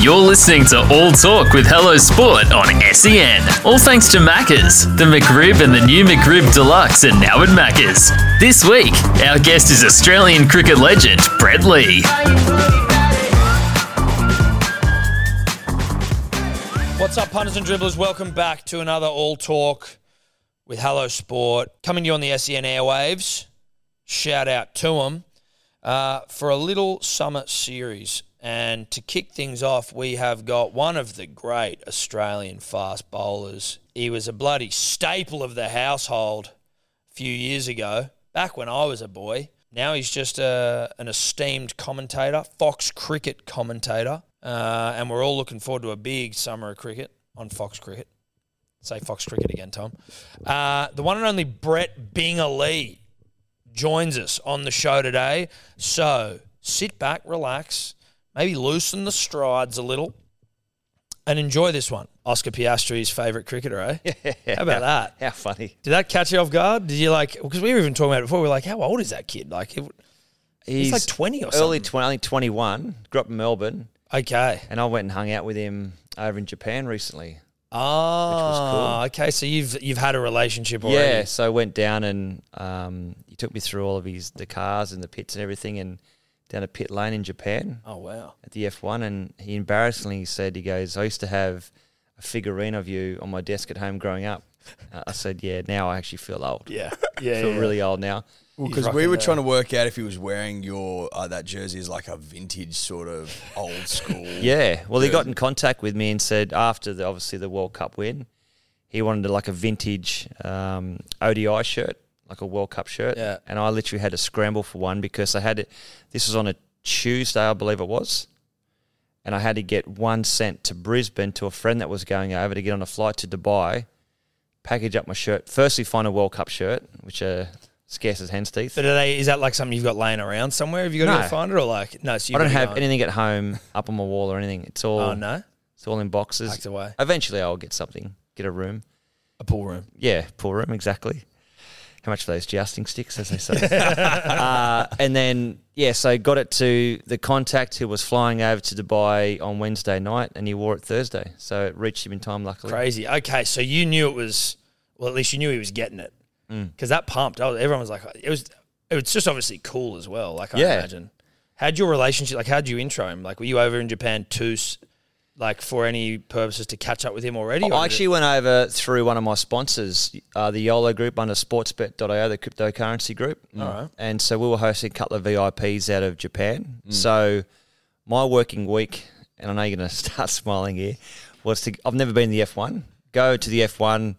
You're listening to All Talk with Hello Sport on SEN. All thanks to Maccas. The McRib and the new McRib Deluxe are now at Maccas. This week, our guest is Australian cricket legend Brett Lee. What's up, punters and dribblers? Welcome back to another All Talk with Hello Sport. Coming to you on the SEN airwaves. Shout out to them uh, for a little summer series. And to kick things off, we have got one of the great Australian fast bowlers. He was a bloody staple of the household a few years ago, back when I was a boy. Now he's just a, an esteemed commentator, Fox cricket commentator. Uh, and we're all looking forward to a big summer of cricket on Fox Cricket. Say Fox Cricket again, Tom. Uh, the one and only Brett Binga Lee joins us on the show today. So sit back, relax, maybe loosen the strides a little, and enjoy this one. Oscar Piastri's favourite cricketer, eh? How about that? How funny. Did that catch you off guard? Did you like? Because we were even talking about it before. We were like, how old is that kid? Like, it, he's, like twenty or early something. twenty, I think twenty one. Grew up in Melbourne, Okay. and I went and hung out with him over in Japan recently. Oh, okay. So you've you've had a relationship already. Yeah, so I went down and um, he took me through all of his the cars and the pits and everything, and down a pit lane in Japan Oh wow. at the F one. And he embarrassingly said, he goes, "I used to have a figurine of you on my desk at home growing up." Uh, I said, "Yeah, now I actually feel old. Yeah. I Yeah. feel yeah. really old now." Well, because we were the- trying to work out if he was wearing your uh, that jersey as like a vintage sort of old school. Yeah. Well, he got in contact with me and said after the obviously the World Cup win, he wanted like a vintage um, ODI shirt, like a World Cup shirt. Yeah. And I literally had to scramble for one because I had it. This was on a Tuesday, I believe it was, and I had to get one sent to Brisbane to a friend that was going over to get on a flight to Dubai. Package up my shirt. Firstly, find a World Cup shirt, which are scarce as hen's teeth. But are they? Is that like something you've got laying around somewhere? Have you got to No. go find it, or like no? So I don't have anything at home up on my wall or anything. It's all Oh no, it's all in boxes. packed away. Eventually, I'll get something, get a room. A pool room. Yeah, pool room, exactly. How much are those jousting sticks, as they say? uh, and then, yeah, so got it to the contact who was flying over to Dubai on Wednesday night, and he wore it Thursday. So it reached him in time, luckily. Crazy. Okay, so you knew it was. Well, at least you knew he was getting it Mm. because that pumped. Was, everyone was like, it was. It was just obviously cool as well. Like I Yeah. imagine. How'd your relationship? Like, how'd you intro him? Like, were you over in Japan to, like, for any purposes to catch up with him already? or did I it- actually went over through one of my sponsors, uh, the YOLO group under sportsbet.io, the cryptocurrency group. All right. And so we were hosting a couple of VIPs out of Japan. So my working week, and I know you're going to start smiling here, was to, I've never been to the F1, go to the F1,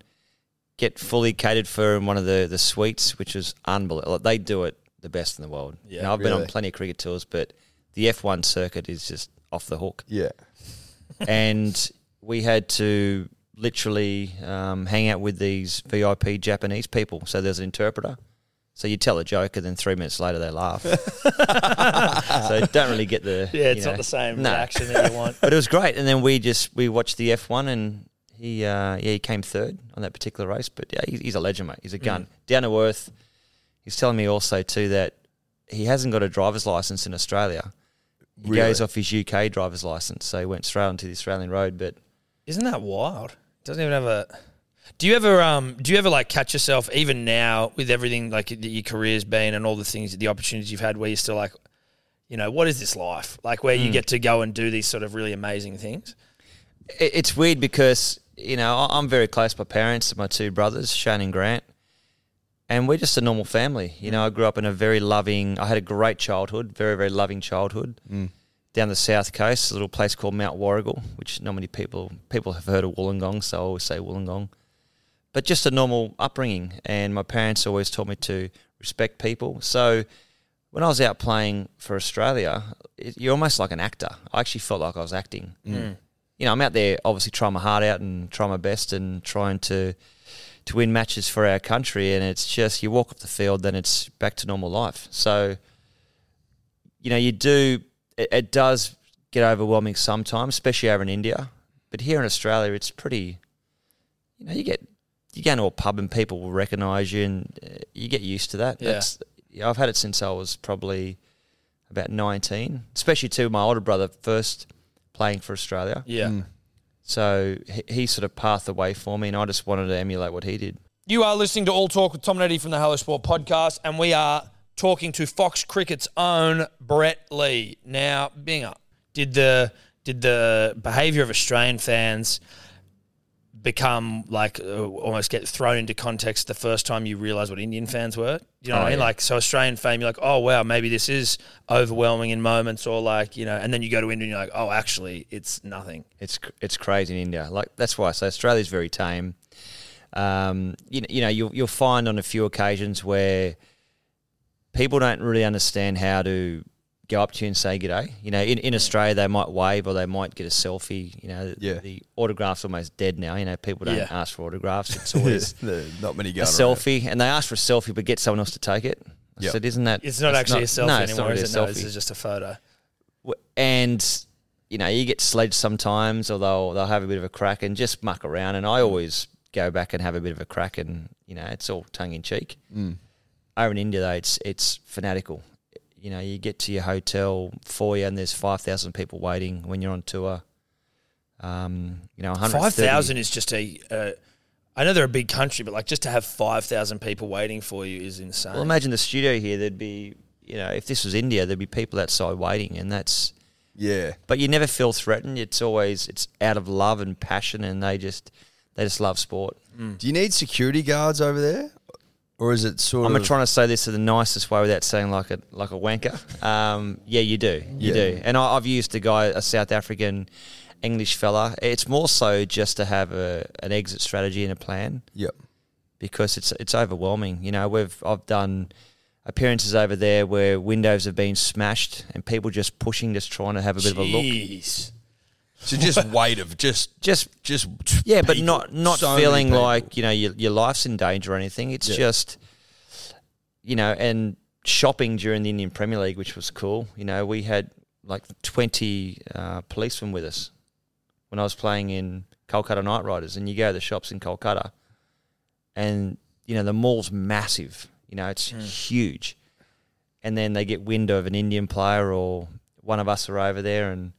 get fully catered for in one of the, the suites, which is unbelievable. They do it the best in the world. Yeah, You know, I've been on plenty of cricket tours, but the F1 circuit is just off the hook Yeah. And we had to literally um, hang out with these VIP Japanese people. So there's an interpreter. So you tell a joke, and then three minutes later they laugh. so don't really get the Yeah, it's you not the same no. reaction that you want. But it was great, and then we just we watched the F1, and he uh, yeah he came third on that particular race. But yeah, he, he's a legend, mate. He's a gun, down to earth. He's telling me also too that he hasn't got a driver's license in Australia. He Really? goes off his UK driver's license, so he went straight onto the Australian road. But Isn't that wild? Doesn't even have a. Do you ever um do you ever like catch yourself even now with everything like that your career's been and all the things the opportunities you've had where you're still like, you know, what is this life like where you get to go and do these sort of really amazing things? it's weird because you know I'm very close to my parents, my two brothers, Shane and Grant, and we're just a normal family. You know, I grew up in a very loving. I had a great childhood, very very loving childhood. Down the south coast, a little place called Mount Warrigal, which not many people people have heard of Wollongong, so I always say Wollongong. But just a normal upbringing, and my parents always taught me to respect people. So when I was out playing for Australia, it, you're almost like an actor. I actually felt like I was acting. Mm. You know, I'm out there obviously trying my heart out and trying my best and trying to to win matches for our country. And it's just you walk off the field, then it's back to normal life. So, you know, you do. It, it does get overwhelming sometimes, especially over in India. But here in Australia, it's pretty. You know, you get you go into a pub and people will recognise you, and uh, you get used to that. Yeah. That's, yeah, I've had it since I was probably about nineteen, especially to my older brother first playing for Australia. Yeah. So he, he sort of pathed the way for me, and I just wanted to emulate what he did. You are listening to All Talk with Tom and Eddy from the Hello Sport podcast, and we are talking to Fox Cricket's own Brett Lee. Now, Binga, did the did the behaviour of Australian fans become like uh, almost get thrown into context the first time you realize what Indian fans were? You know what Oh, I mean? yeah. Like, so Australian fame, you're like, oh wow, maybe this is overwhelming in moments, or like, you know, and then you go to India and you're like, oh, actually, it's nothing. It's it's crazy in India. Like that's why I say Australia's very tame. Um, you know, you know, you'll you'll find on a few occasions where people don't really understand how to go up to you and say g'day. You know, in, in Australia they might wave or they might get a selfie. You know, Yeah. the autograph's almost dead now. You know, people don't Yeah. ask for autographs. It's always not many a going around. selfie, and they ask for a selfie, but get someone else to take it. Yep. said, isn't that? It's not actually a selfie no, it's not really is a it? No, this selfie. is just a photo. And you know you get sledged sometimes or they'll they'll have a bit of a crack and just muck around and I always go back and have a bit of a crack and you know it's all tongue in cheek. Mm. Over in India though it's it's fanatical. You know you get to your hotel foyer and there's five thousand people waiting when you're on tour. Um, you know, 130 Five thousand is just a. Uh, I know they're a big country, but like just to have five thousand people waiting for you is insane. Well, imagine the studio here. There'd be, you know, if this was India, there'd be people outside waiting, and that's. Yeah. But you never feel threatened. It's always it's out of love and passion, and they just they just love sport. Do you need security guards over there, or is it sort of I'm of? trying to say this in the nicest way without saying like a like a wanker. Um, yeah, you do, you Yeah. do. And I, I've used a guy, a South African English fella. It's more so just to have a an exit strategy and a plan. Yep. because it's it's overwhelming. You know, we've I've done appearances over there where windows have been smashed and people just pushing, just trying to have a bit of a look. Jeez. So just weight of just Just just yeah, but people, not not so feeling like you know your your life's in danger or anything. It's Yeah. just you know, and shopping during the Indian Premier League, which was cool. You know, we had like twenty uh, policemen with us when I was playing in Kolkata Knight Riders, and you go to the shops in Kolkata, and you know the mall's massive. You know, it's huge, and then they get wind of an Indian player or one of us are over there, and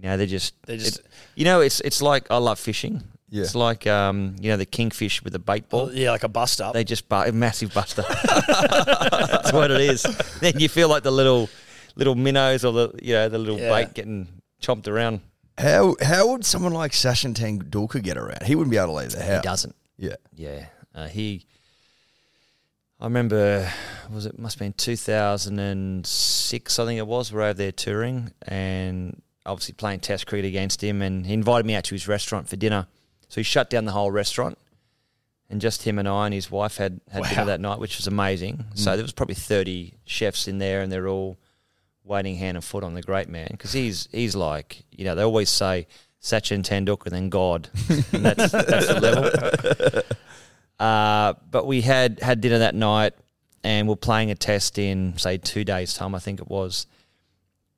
you know they just They just- it- you know it's it's like I love fishing. Yeah. It's like um, you know the kingfish with the bait ball. Well, yeah, like a bust up. They just bu- a massive buster. That's what it is. Then you feel like the little little minnows or the you know the little Yeah. bait getting chomped around. How how would someone like Sachin Tendulkar get around? He wouldn't be able to leave the house. He doesn't. Yeah. Yeah, uh, he. I remember, was it must have been two thousand and six? I think it was. We're over there touring, and obviously playing Test cricket against him, and he invited me out to his restaurant for dinner. So he shut down the whole restaurant, and just him and I and his wife had had Wow. dinner that night, which was amazing. So there was probably thirty chefs in there, and they're all waiting hand and foot on the great man because he's he's like you know they always say Sachin Tendulkar then God, and that's that's the level. Uh, but we had had dinner that night, and we're playing a test in say two days' time. I think it was.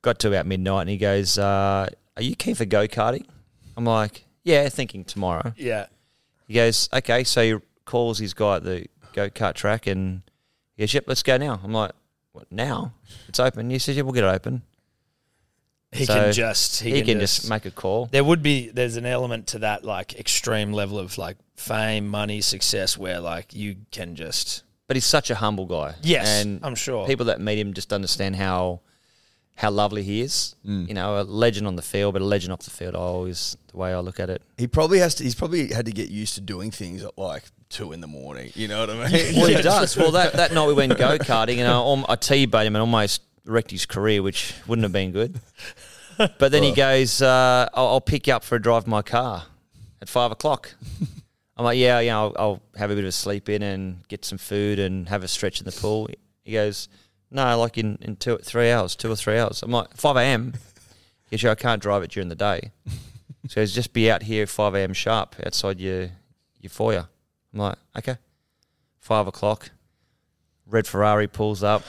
Got to about midnight, and he goes, uh, "Are you keen for go karting?" I'm like, "Yeah," thinking tomorrow. yeah. He goes, "Okay," so he calls his guy at the go kart track, and he goes, "Yep, let's go now." I'm like, "What now? It's open." He says, "Yeah, we'll get it open." He So can just he, He, can, just make a call. there would be there's an element to that like extreme level of like fame, money, success where like you can just But he's such a humble guy. Yes, and I'm sure. people that meet him just understand how how lovely he is. Mm. You know, a legend on the field, but a legend off the field. I always the way I look at it. He probably has to. He's probably had to get used to doing things at like two in the morning. You know what I mean? Well, he does. Well, that, that night we went go karting, and I, teabait him and almost wrecked his career, which wouldn't have been good. But then he goes, uh, I'll, "I'll pick you up for a drive in my car at five o'clock." I'm like, "Yeah, yeah, I'll, I'll have a bit of a sleep in and get some food and have a stretch in the pool." He goes, No, like in, in two, three hours, two or three hours. I'm like, 5 a.m. He goes, "Yeah, I can't drive it during the day. so he's just be out here 5 a.m. sharp outside your, your foyer. I'm like, okay. Five o'clock, red Ferrari pulls up,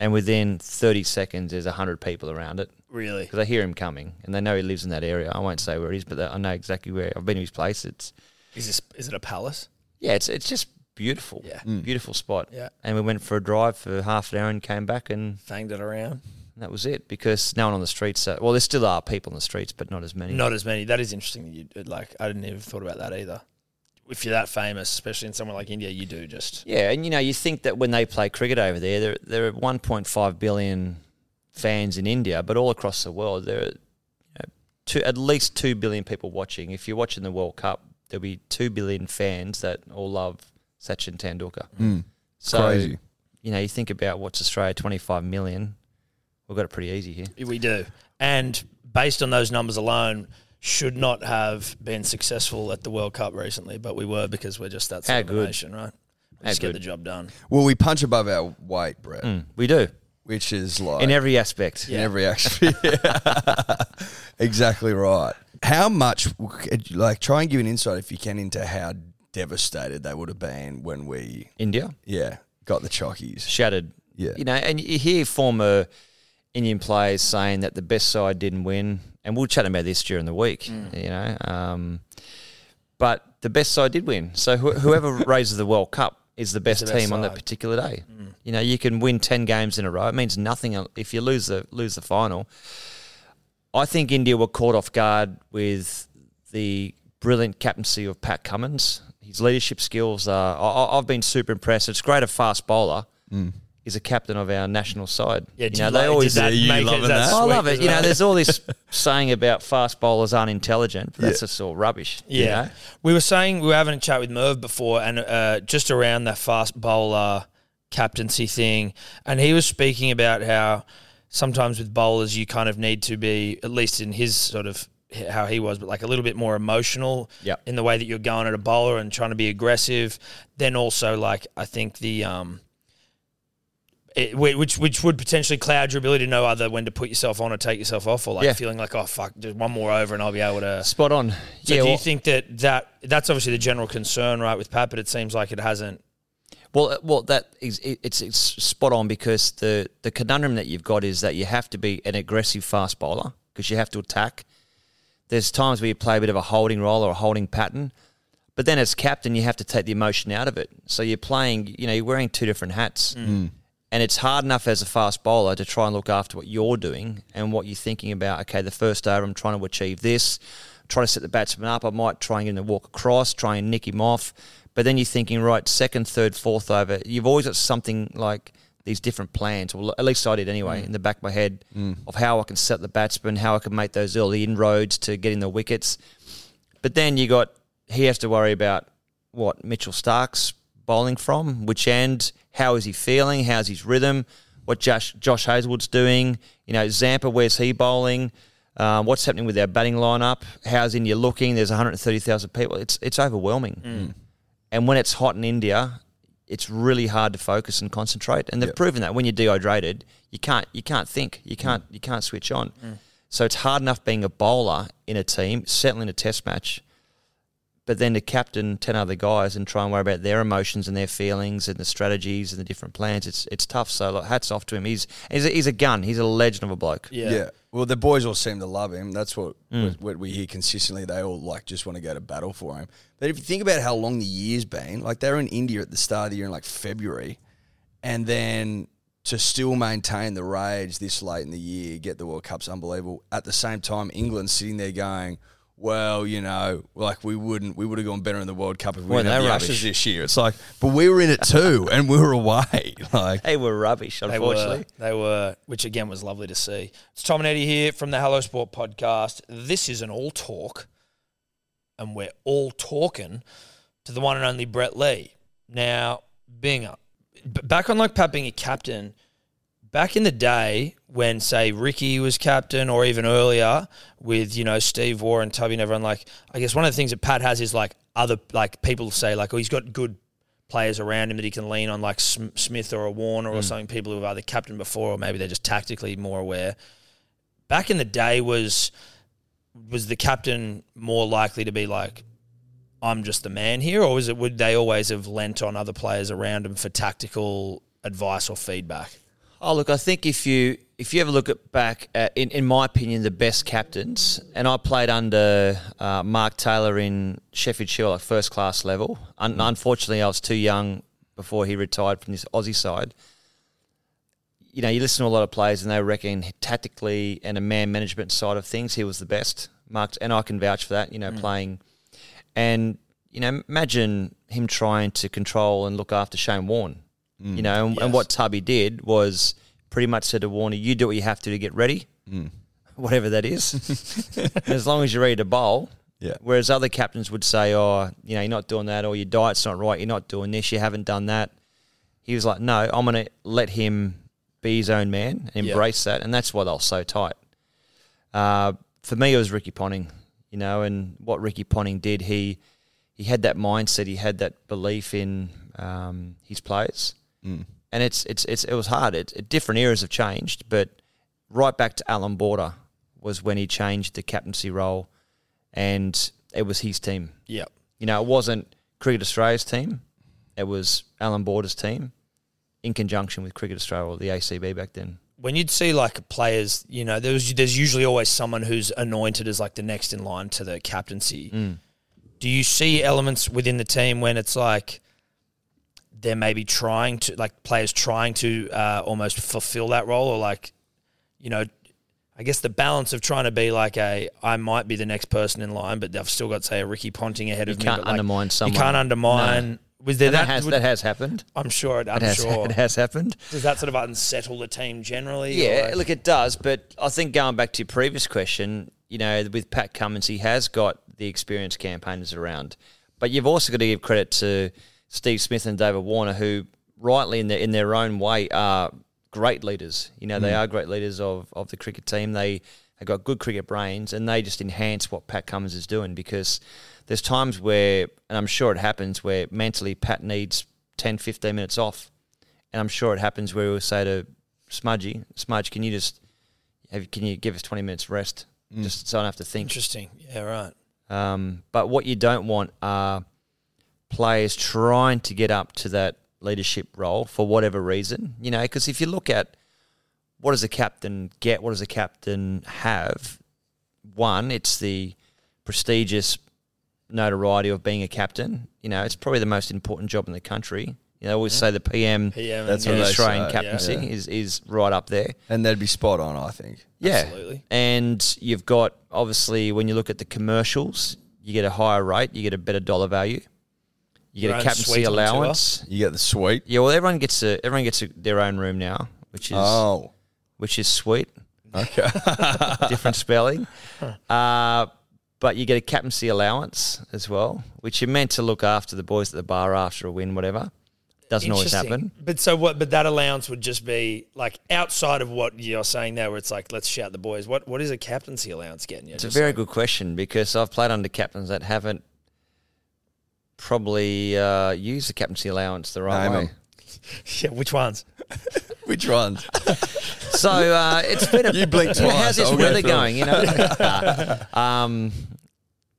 and within 30 seconds, there's 100 people around it Really? because I hear him coming and they know he lives in that area. I won't say where it is, but I know exactly where. I've been to his place. It's, Is this is it a palace? yeah, it's, it's just beautiful. Yeah. Beautiful spot. Yeah. And we went for a drive for half an hour and came back and Fanged it around. that was it because no one on the streets. Uh, well, there still are people on the streets, but not as many. Not as many. That is interesting. That you like. I didn't even thought about that either. If you're that famous, especially in somewhere like India, you do just Yeah, and you know, you think that when they play cricket over there, there there are 1.5 billion fans in India, but all across the world, there are you know, two, at least two billion people watching. If you're watching the World Cup, there'll be two billion fans that all love Sachin Tendulkar. Mm. So, Crazy. you know, you think about what's Australia, 25 million. We've got it pretty easy here. we do. And based on those numbers alone, should not have been successful at the World Cup recently, but we were because we're just that sort How of good. nation, right? We How just get the job done. Well, we punch above our weight, Brett, Mm, we do which is like in every aspect. in every action. exactly right. How much, like, try and give an insight if you can into how devastated they would have been when we, India yeah, got the chockies. shattered. Yeah. you know, and you hear former Indian players saying that the best side didn't win, and we'll chat about this during the week. You know, um, but the best side did win. So wh- whoever raises the World Cup is the best the best team on that particular day. You know, you can win ten games in a row. It means nothing if you lose the lose the final. I think India were caught off guard with the brilliant captaincy of Pat Cummins. His leadership skills are. I, I- I've been super impressed. It's great a fast bowler is a captain of our national side. Yeah, you know, you they like- always. that you make it loving that that? I love it. You know, there's all this saying about fast bowlers aren't intelligent, but that's just all rubbish. you Yeah. know? We were saying we were having a chat with Merv before and uh, just around that fast bowler captaincy thing. And he was speaking about how sometimes with bowlers, you kind of need to be, at least in his sort of how he was, but like a little bit more emotional Yep. in the way that you're going at a bowler and trying to be aggressive. Then also, like, I think the. um it, which which would potentially cloud your ability to know either when to put yourself on or take yourself off, or like Yeah. feeling like oh fuck, just one more over and I'll be able to Spot on. so yeah, do well, you think that, that that's obviously the general concern, right, with Pat? But it seems like it hasn't. Well, uh, well, that is it, it's it's spot on because the the conundrum that you've got is that you have to be an aggressive fast bowler because you have to attack. There's times where you play a bit of a holding role or a holding pattern, but then as captain, you have to take the emotion out of it. So you're playing, you know, you're wearing two different hats, mm. Mm. and it's hard enough as a fast bowler to try and look after what you're doing and what you're thinking about. Okay, the first over, I'm trying to achieve this. Try to set the batsman up. I might try and get him to walk across, try and nick him off. But then you're thinking, right, second, third, fourth over. You've always got something like these different plans, or at least I did anyway, mm. in the back of my head mm. of how I can set the batsman, how I can make those early inroads to getting the wickets. But then you got he has to worry about what Mitchell Starc's bowling from, which end, how is he feeling, how's his rhythm, what Josh Josh Hazlewood's doing, you know, Zampa, where's he bowling, um, what's happening with our batting lineup, how's India looking? There's 130,000 people. It's it's overwhelming, mm. and when it's hot in India, it's really hard to focus and concentrate. And they've Yep. proven that when you're dehydrated, you can't you can't think, you mm. can't you can't switch on. Mm. So it's hard enough being a bowler in a team, certainly in a test match, but then to captain ten other guys and try and worry about their emotions and their feelings and the strategies and the different plans. It's it's tough. So like, hats off to him. He's he's a, he's a gun. He's a legend of a bloke. Yeah. Well, the boys all seem to love him. That's what, Mm. what we hear consistently. They all like just want to go to battle for him. But if you think about how long the year's been, like they were in India at the start of the year in like February, and then to still maintain the rage this late in the year, get the World Cup's unbelievable. At the same time, England's sitting there going, "Well, you know, like we wouldn't, we would have gone better in the World Cup if we Weren't didn't have they the rubbish? Ashes this year." It's like, but we were in it too, and we were away. Like, They were rubbish, They unfortunately. were, they were, which again was lovely to see. It's Tom and Eddy here from the Hello Sport podcast. This is an all talk, and we're all talking to the one and only Brett Lee. Now, being a, b- back on like Pat being a captain, back in the day when say Ricky was captain, or even earlier with you know Steve Waugh and Tubby and everyone, like I guess one of the things that Pat has is like other like people say like oh he's got good players around him that he can lean on, like Smith or a Warner or hmm. something. People who have either captained before, or maybe they're just tactically more aware. Back in the day, was was the captain more likely to be like, I'm just the man here, or was it would they always have lent on other players around him for tactical advice or feedback? Oh look, I think if you if you ever look at back at, in in my opinion, the best captains, and I played under uh, Mark Taylor in Sheffield Shield, like first class level. Un- unfortunately, I was too young before he retired from this Aussie side. You know, you listen to a lot of players, and they reckon tactically and a man management side of things, he was the best. Mark, and I can vouch for that. You know, playing, and you know, imagine him trying to control and look after Shane Warne. You know, and, and what Tubby did was pretty much said to Warnie, "You do what you have to to get ready, whatever that is, as long as you're ready to bowl." Yeah. Whereas other captains would say, "Oh, you know, you're not doing that, or your diet's not right. You're not doing this. You haven't done that." He was like, "No, I'm going to let him be his own man and Yeah. embrace that," and that's why they're so tight. Uh, for me, it was Ricky Ponting, you know, and what Ricky Ponting did, he he had that mindset, he had that belief in um, his players, and it's it's it's it was hard. It, it, different eras have changed, but right back to Allan Border was when he changed the captaincy role, and it was his team. Yep. You know, it wasn't Cricket Australia's team; it was Allan Border's team, in conjunction with Cricket Australia or the ACB back then. when you'd see like players, you know, there's there's usually always someone who's anointed as like the next in line to the captaincy. Mm. Do you see elements within the team when it's like they're maybe trying to like players trying to uh, almost fulfill that role, or like you know, I guess the balance of trying to be like a I might be the next person in line, but I've still got say a Ricky Ponting ahead You of me. You can't like, undermine someone. You can't undermine. Was there And that, that? has would- that has happened. I'm sure. It, I'm It has, sure. it has happened. Does that sort of unsettle the team generally? Yeah, look, it does. But I think going back to your previous question, you know, with Pat Cummins, he has got the experienced campaigners around. But you've also got to give credit to Steve Smith and David Warner, who rightly in their in their own way are great leaders. You know, they are great leaders of, of the cricket team. They have got good cricket brains and they just enhance what Pat Cummins is doing because there's times where, and I'm sure it happens, where mentally Pat needs 10, 15 minutes off. And I'm sure it happens where we'll say to Smudgy, Smudge, can you just have, can you give us 20 minutes rest? Just so I don't have to think. Interesting. Yeah, right. Um, but what you don't want are players trying to get up to that leadership role for whatever reason. You know, because if you look at what does a captain get, what does a captain have? One, it's the prestigious notoriety of being a captain. You know, it's probably the most important job in the country. You know, always say the PM, PM. That's they Australian say, captaincy yeah. is, is right up there. And that'd be spot on, I think. Yeah. Absolutely. And you've got obviously when you look at the commercials, you get a higher rate, you get a better dollar value. You get a captaincy suite on tour. allowance. You get the suite. Yeah, well everyone gets a everyone gets a, their own room now, which is Oh, which is sweet. okay. Different spelling. Uh, but you get a captaincy allowance as well, which you're meant to look after the boys at the bar after a win, whatever. Doesn't always happen. But so what? But that allowance would just be like outside of what you're saying there, where it's like let's shout the boys. What what is a captaincy allowance getting you? It's a very like- good question because I've played under captains that haven't probably uh, used the captaincy allowance the right Name way. 'em. Yeah, which ones? Which ones? So uh, it's been a You blinked twice, How's this I'll go weather through 'em. going? You know, um,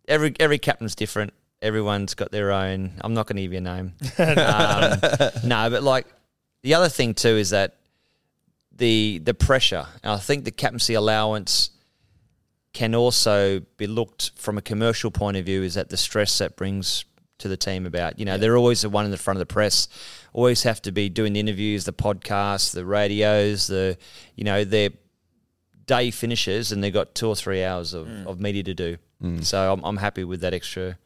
every every captain's different. Everyone's got their own. I'm not going to give you a name. um, no, but like the other thing too is that the the pressure. And I think the captaincy allowance can also be looked from a commercial point of view. Is that the stress that brings to the team about? You know, they're always the one in the front of the press. Always have to be doing the interviews, the podcasts, the radios, the you know their day finishes, and they've got two or three hours of, of media to do. So I'm, I'm happy with that extra.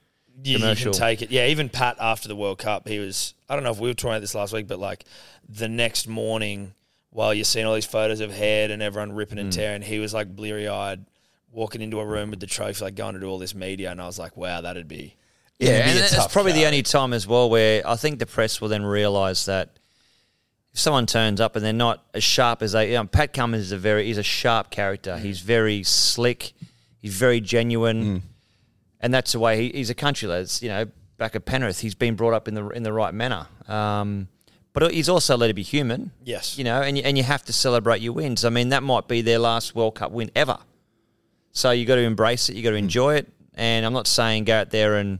You, you commercial. can take it. Yeah, even Pat after the World Cup, he was. I don't know if we were talking about this last week, but like the next morning, while you're seeing all these photos of Head and everyone ripping Mm. and tearing, he was like bleary eyed, walking into a room with the trophy, like going to do all this media, and I was like, wow, that'd be. Yeah, and it's probably the only time as well where I think the press will then realise that if someone turns up and they're not as sharp as they, you know, Pat Cummins is a very he's a sharp character. He's very slick. He's very genuine, and that's the way he, he's a country lad. It's, You know, back at Penrith, he's been brought up in the in the right manner. Um, but he's also let to be human. Yes. You know, and you, and you have to celebrate your wins. I mean, that might be their last World Cup win ever. So you got to embrace it. You got to enjoy it. And I'm not saying go out there and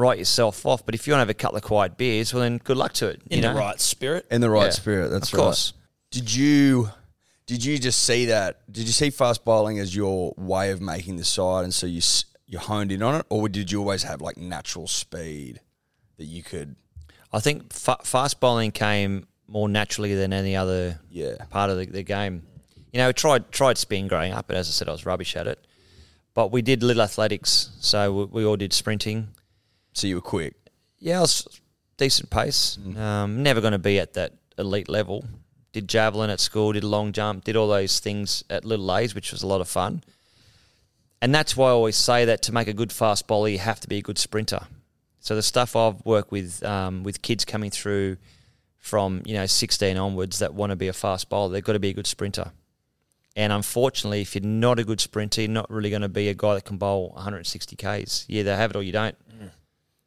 write yourself off, but if you want to have a couple of quiet beers, well, then good luck to it. in you the know? right spirit. In the right Yeah, spirit, that's of course. right. Did you did you just see that? Did you see fast bowling as your way of making the side, and so you you honed in on it, or did you always have like natural speed that you could? I think fa- fast bowling came more naturally than any other Yeah. part of the, the game. You know, tried tried spin growing up, but as I said, I was rubbish at it. But we did little athletics, so we, we all did sprinting. So you were quick. Yeah, I was decent pace. Um, never going to be at that elite level. Did javelin at school, did long jump, did all those things at little age, which was a lot of fun. And that's why I always say that to make a good fast bowler, you have to be a good sprinter. So the stuff I've worked with um, with kids coming through from you know 16 onwards that want to be a fast bowler, they've got to be a good sprinter. And unfortunately, if you're not a good sprinter, you're not really going to be a guy that can bowl 160 k's. You either have it or you don't.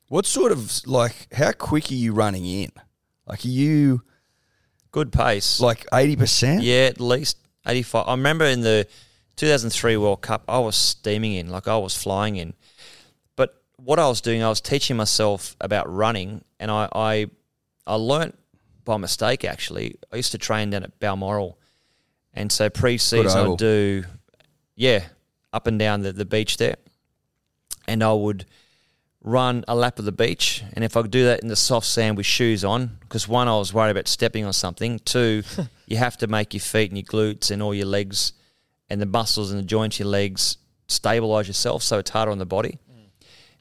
What sort of like how quick are you running in? Like are you Good pace. like eighty percent? Yeah, at least 85. I remember in the 2003 World Cup, I was steaming in, like I was flying in. But what I was doing, I was teaching myself about running, and I, I, I learnt by mistake actually. I used to train down at Balmoral, and so pre-season. I'd do, yeah, up and down the, the beach there, and I would run a lap of the beach. And if I could do that in the soft sand with shoes on, because one, I was worried about stepping on something. Two, you have to make your feet and your glutes and all your legs and the muscles and the joints in your legs stabilize yourself so it's harder on the body. Mm.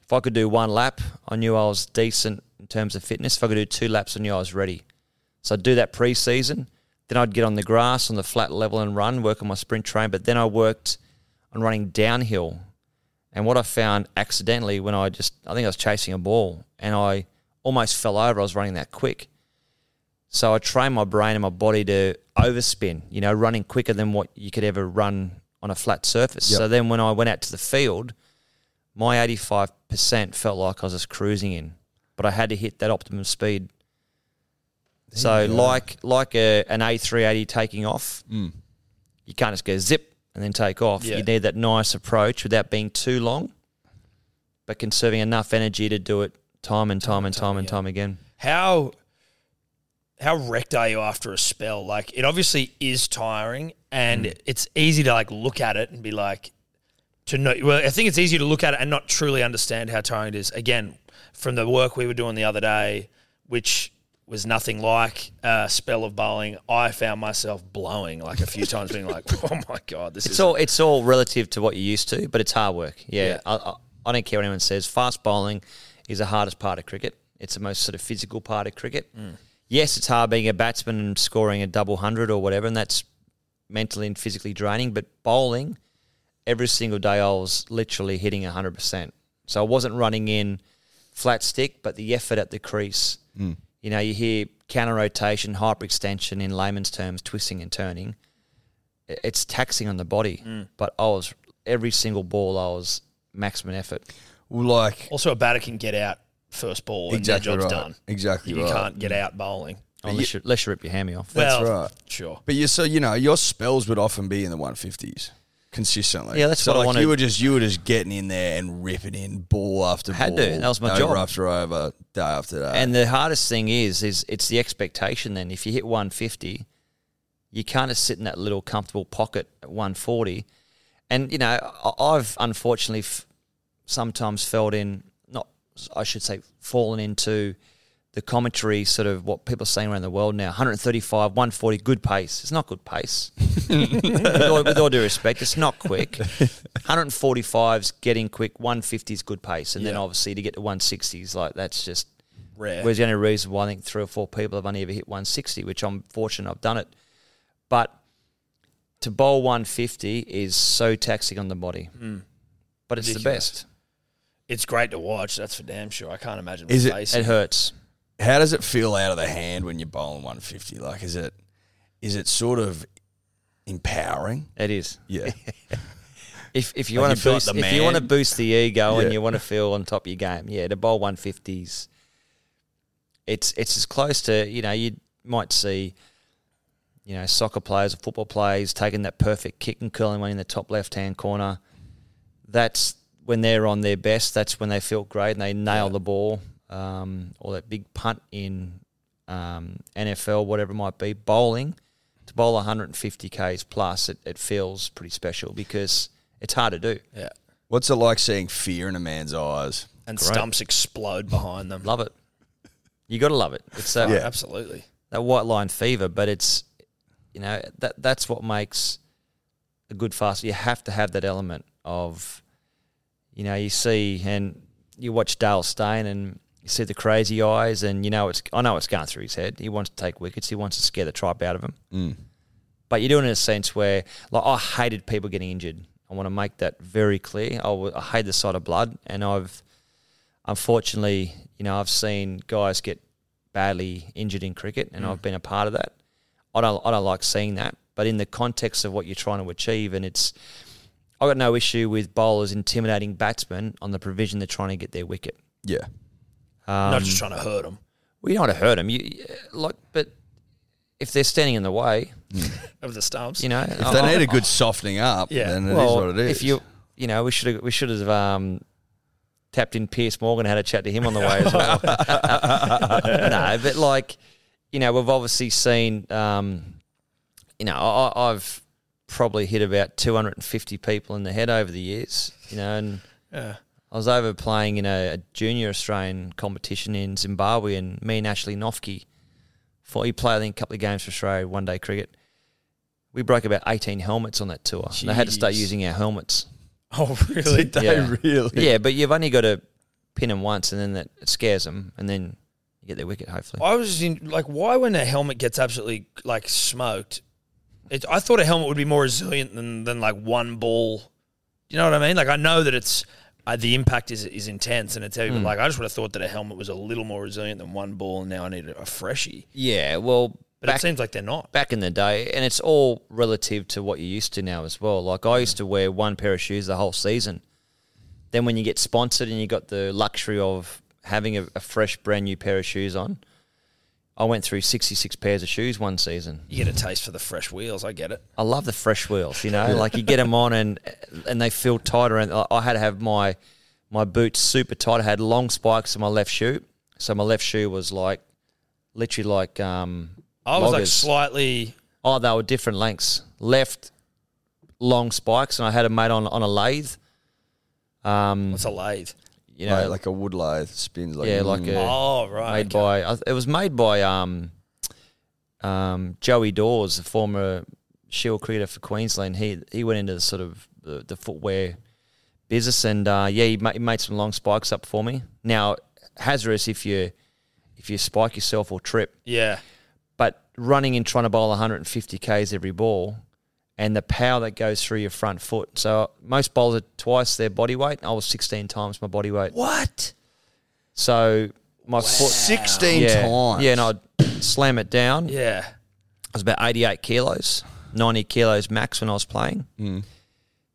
If I could do one lap, I knew I was decent in terms of fitness. If I could do two laps, I knew I was ready. So I'd do that pre season. Then I'd get on the grass on the flat level and run, work on my sprint train. But then I worked on running downhill and what I found accidentally when I just, I think I was chasing a ball and I almost fell over. I was running that quick. So I trained my brain and my body to overspin, you know, running quicker than what you could ever run on a flat surface. Yep. So then when I went out to the field, my 85% felt like I was just cruising in, but I had to hit that optimum speed. So like like a, an A380 taking off, Mm. you can't just go zip and then take off. Yeah. You need that nice approach without being too long, but conserving enough energy to do it time and time and time and time again. How how wrecked are you after a spell? Like it obviously is tiring, and Mm. it's easy to like look at it and be like to know. Well, I think it's easy to look at it and not truly understand how tiring it is. Again, from the work we were doing the other day, which was nothing like a spell of bowling, I found myself blowing like a few times, being like, "Oh my god, this It's is all it's all relative to what you're used to, but it's hard work. Yeah, Yeah. I, I, I don't care what anyone says. Fast bowling is the hardest part of cricket. It's the most sort of physical part of cricket. Mm. Yes, it's hard being a batsman and scoring a double hundred or whatever, and that's mentally and physically draining. But bowling, every single day, I was literally hitting hundred percent. So I wasn't running in flat stick, but the effort at the crease. You know, you hear counter rotation, hyperextension in layman's terms, twisting and turning it's taxing on the body. Mm. But I was every single ball I was maximum effort. Like also a batter can get out first ball and exactly their job's right. done. Exactly You right. can't get out bowling. Unless you, unless you rip your hammy off. That's right. Sure. But you so you know your spells would often be in the one fifties consistently. Yeah, that's so what I like wanted. You were just you were just getting in there and ripping in ball after ball. Had ball. to. That was my over job. after over, day after day. And the hardest thing is, is it's the expectation. Then, if you hit 150, you kind of sit in that little comfortable pocket at 140. And you know, I- I've unfortunately f- sometimes felt in not, I should say, fallen into the commentary, sort of what people are saying around the world now. 135, 140, good pace. It's not good pace. with, all, with all due respect, it's not quick. 145's getting quick. 150 is good pace, and then obviously to get to 160s, like that's just Rare. Whereas the only reason why I think three or four people have only ever hit 160, which I'm fortunate I've done it. But to bowl 150 is so taxing on the body. Hmm. But it's the best. It's great to watch. That's for damn sure. I can't imagine. Is it- It hurts. How does it feel out of the hand when you're bowling 150? Like, is it is it sort of empowering? It is. Yeah. If if you Like want to like boost the if you want to boost the ego Yeah. and you want to feel on top of your game, yeah, to bowl one fifties, it's it's as close to you know you might see, you know, soccer players or football players taking that perfect kick and curling one in the top left hand corner. That's when they're on their best. That's when they feel great and they nail the ball. Um, or that big punt in um, NFL, whatever it might be, bowling to bowl 150 k's plus, it, it feels pretty special because it's hard to do. Yeah. What's it like seeing fear in a man's eyes? And Great. stumps explode behind them. Love it. You got to love it. It's that, Oh, Yeah. Absolutely. that white line fever, but it's you know that that's what makes a good fast. You have to have that element of you know you see and you watch Dale Steyn and you see the crazy eyes and you know it's I know it's going through his head. He wants to take wickets. He wants to scare the tripe out of him. Mm. But you're doing it in a sense where like I hated people getting injured. I want to make that very clear. I, w- I hate the sight of blood, and I've unfortunately, you know, I've seen guys get badly injured in cricket, and mm. I've been a part of that. I don't, I don't like seeing that, but in the context of what you're trying to achieve, and it's, I got no issue with bowlers intimidating batsmen on the provision they're trying to get their wicket. Yeah. Um, Not just trying to hurt them. well, you don't want to hurt them, you like, but if they're standing in the way, Of the stumps. you know, If they need a good softening up, Yeah. then it is well, what it is. if you, you know, we should have, we should have um, tapped in Piers Morgan, had a chat to him on the way as well. no, but like, you know, we've obviously seen, um, you know, I, I've probably hit about 250 people in the head over the years, you know, and Yeah. I was over playing in a, a junior Australian competition in Zimbabwe, and me and Ashley Noffke, for he played I think a couple of games for Australia, one day cricket. We broke about 18 helmets on that tour. And they had to start using our helmets. Oh, really? Did they Yeah. really? Yeah, but you've only got to pin them once, and then that it scares them, and then you get their wicket. Hopefully, I was in like, why when a helmet gets absolutely like smoked? It, I thought a helmet would be more resilient than than like one ball. You know what I mean? Like I know that it's uh, the impact is is intense and it's heavy, Hmm. but like I just would have thought that a helmet was a little more resilient than one ball, and now I need a, a freshie. yeah. Well, But back it seems like they're not. back in the day, and it's all relative to what you're used to now as well. Like I used to wear one pair of shoes the whole season. Then when you get sponsored and you got the luxury of having a, a fresh, brand new pair of shoes on, I went through 66 pairs of shoes one season. You get a taste for the fresh wheels. I get it. I love the fresh wheels, you know, like you get them on and and they feel tighter. And I- had to have my my boots super tight. I had long spikes in my left shoe, so my left shoe was like literally like um. I was like slightly. Oh, they were different lengths. Left long spikes, and I had them made on on a lathe. Um, What's a lathe? You know, like, like a wood lathe spins like yeah, like mm. a Oh, right. made okay. by. It was made by um, um, Joey Dawes, the former Shield cricketer for Queensland. He he went into the sort of the, the footwear business, and uh, yeah, he, ma- he made some long spikes up for me. Now, hazardous if you if you spike yourself or trip, Yeah. but running and trying to bowl 150 k's every ball, and the power that goes through your front foot. So most bowlers are twice their body weight. I was 16 times my body weight. What? So my foot 16 yeah, times. Yeah, and I'd slam it down. Yeah. I was about 88 kilos, 90 kilos max when I was playing. Mm.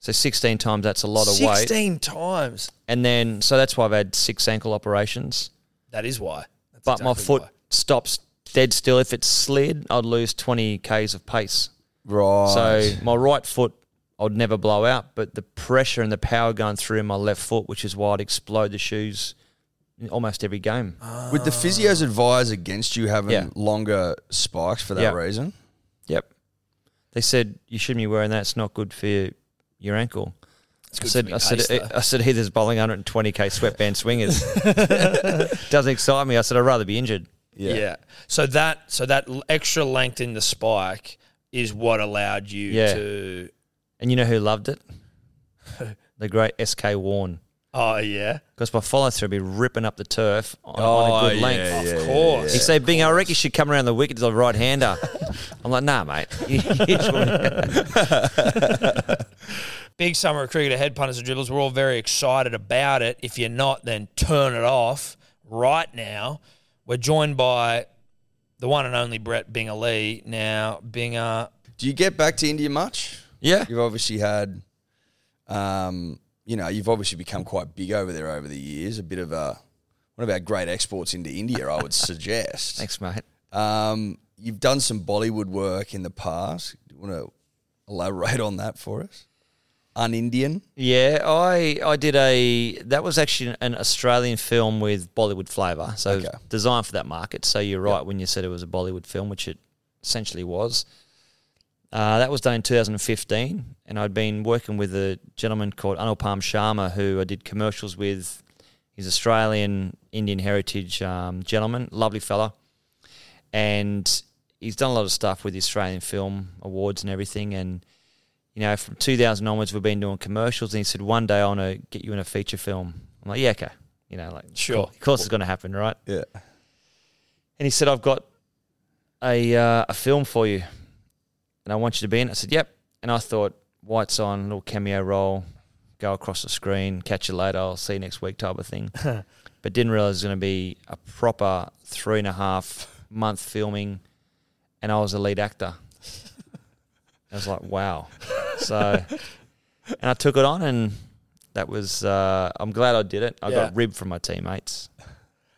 So 16 times, that's a lot of weight. 16 times. And then, so that's why I've had six ankle operations. That is why. That's But my foot why. stops dead still. If it slid, I'd lose 20 Ks of pace. Right. So my right foot, I'd never blow out, but the pressure and the power going through in my left foot, which is why I'd explode the shoes in almost every game. Would the physios advise against you having Yeah. longer spikes for that Yeah. reason? Yep. They said you shouldn't be wearing that. It's not good for your, your ankle. It's I good said, for me I said, pace, though. I said, Heather's bowling 120k sweatband swingers. Doesn't excite me. I said, I'd rather be injured. Yeah. So that so that l- extra length in the spike is what allowed you Yeah. to. And you know who loved it? the great SK Warne. Oh yeah. Because by follow through, I'd be ripping up the turf on, Oh, on a oh, good yeah, length. yeah, Of course. He said, Bing, I reckon you should come around the wicket as a right hander. I'm like, nah, mate. Big summer of cricket ahead, punters and dribblers. We're all very excited about it. If you're not, then turn it off right now. We're joined by the one and only Brett Binga Lee. Now, Binga, Do you get back to India much? yeah. You've obviously had Um, you know, you've obviously become quite big over there over the years. A bit of a one of our great exports into India, I would suggest. Thanks, mate. Um, you've done some Bollywood work in the past. Do you want to elaborate on that for us? Un-Indian. Yeah, I I did a that was actually an Australian film with Bollywood flavour, so Okay. designed for that market. So you're right when you said it was a Bollywood film, which it essentially was. Uh, that was done in 2015, and I'd been working with a gentleman called Anupam Sharma, who I did commercials with. He's Australian Indian heritage um, gentleman, lovely fella, and he's done a lot of stuff with the Australian Film Awards and everything. And you know, from 2000 onwards, we've been doing commercials. And he said, one day I want to get you in a feature film. I'm like, yeah, okay. You know, like, Sure. Of course, it's going to happen, right? Yeah. And he said, I've got a uh, a film for you, and I want you to be in. it. I said, yep. And I thought, whites on, little cameo role, go across the screen, catch you later, I'll see you next week type of thing. but didn't realize it was going to be a proper three and a half month filming, and I was a lead actor. I was like, wow. So, and I took it on, and that was, uh, I'm glad I did it. I Yeah. got ribbed from my teammates,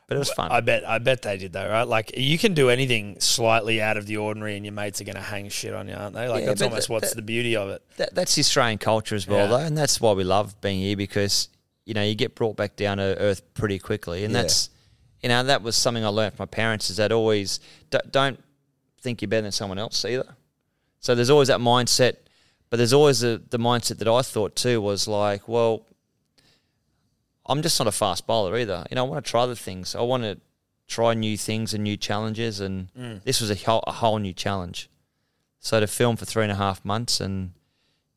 but it was fun. I bet I bet they did though, right? Like you can do anything slightly out of the ordinary, and your mates are going to hang shit on you, aren't they? Like Yeah, that's almost that- what's that- the beauty of it. that, that's the Australian culture as well, Yeah. though, and that's why we love being here because you know you get brought back down to earth pretty quickly, and that's you know that was something I learned from my parents is that always don't, don't think you're better than someone else either. So there's always that mindset, but there's always the the mindset that I thought too was like, well, I'm just not a fast bowler either. You know, I want to try the things. I want to try new things and new challenges, and this was a whole, a whole new challenge. So to film for three and a half months and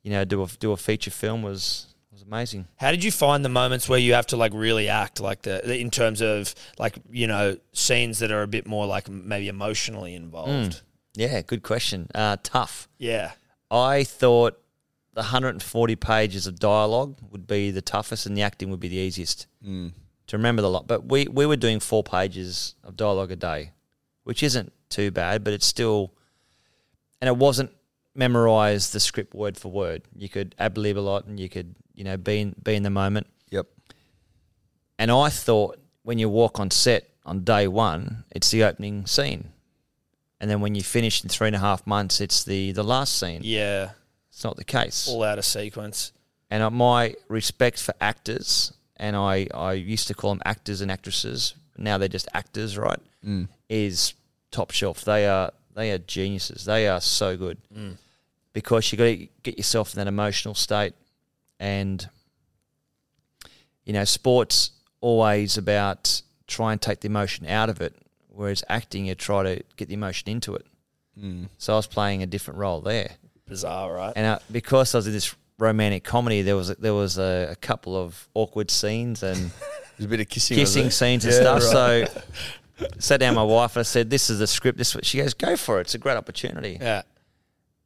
you know do a do a feature film was was amazing. How did you find the moments where you have to like really act, like the in terms of like you know scenes that are a bit more like maybe emotionally involved? Yeah, good question. Uh, tough. Yeah, I thought the 140 pages of dialogue would be the toughest, and the acting would be the easiest mm. to remember the lot. But we we were doing four pages of dialogue a day, which isn't too bad, but it's still, and it wasn't memorize the script word for word. You could ad lib a lot, and you could you know be in, be in the moment. Yep. And I thought when you walk on set on day one, it's the opening scene. And then when you finish in three and a half months, it's the, the last scene. yeah, It's not the case. all out of sequence. And uh, my respect for actors, and I, I used to call them actors and actresses, now they're just actors, right? Is top shelf. They are they are geniuses. They are so good because you got to get yourself in that emotional state, and you know, sports always about try and take the emotion out of it, whereas acting you try to get the emotion into it. So I was playing a different role there. Bizarre, right? And uh, because I was in this romantic comedy, there was there was a, a couple of awkward scenes and a bit of kissing. kissing scenes and Yeah, stuff. right. So sat down with my wife and I said, "This is the script." This she goes, "Go for it. It's a great opportunity." yeah,